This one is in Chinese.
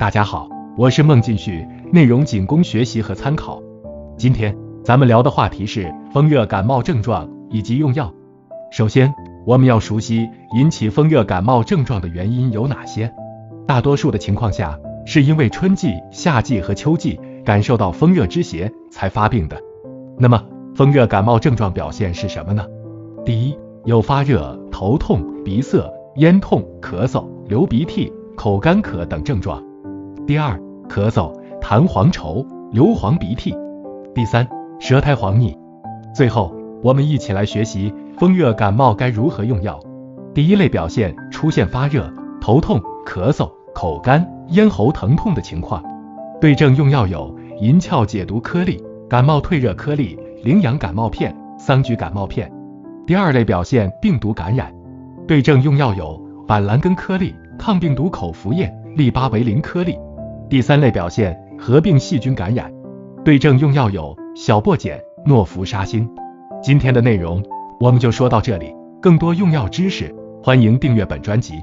大家好，我是孟进旭，内容仅供学习和参考。今天咱们聊的话题是风热感冒症状以及用药。首先，我们要熟悉引起风热感冒症状的原因有哪些。大多数的情况下，是因为春季、夏季和秋季感受到风热之邪才发病的。那么，风热感冒症状表现是什么呢？第一，有发热、头痛、鼻塞、咽痛、咳嗽、流鼻涕。口干渴等症状。第二，咳嗽、痰黄稠、流黄鼻涕。第三，舌苔黄腻。最后，我们一起来学习风热感冒该如何用药。第一类表现出现发热、头痛、咳嗽、口干、咽喉疼痛的情况，对症用药有银翘解毒颗粒、感冒退热颗粒、羚羊感冒片、桑菊感冒片。第二类表现病毒感染，对症用药有板蓝根颗粒。抗病毒口服液利巴韦林颗粒。第三类表现合并细菌感染，对症用药有小檗碱、诺氟沙星。今天的内容我们就说到这里，更多用药知识，欢迎订阅本专辑。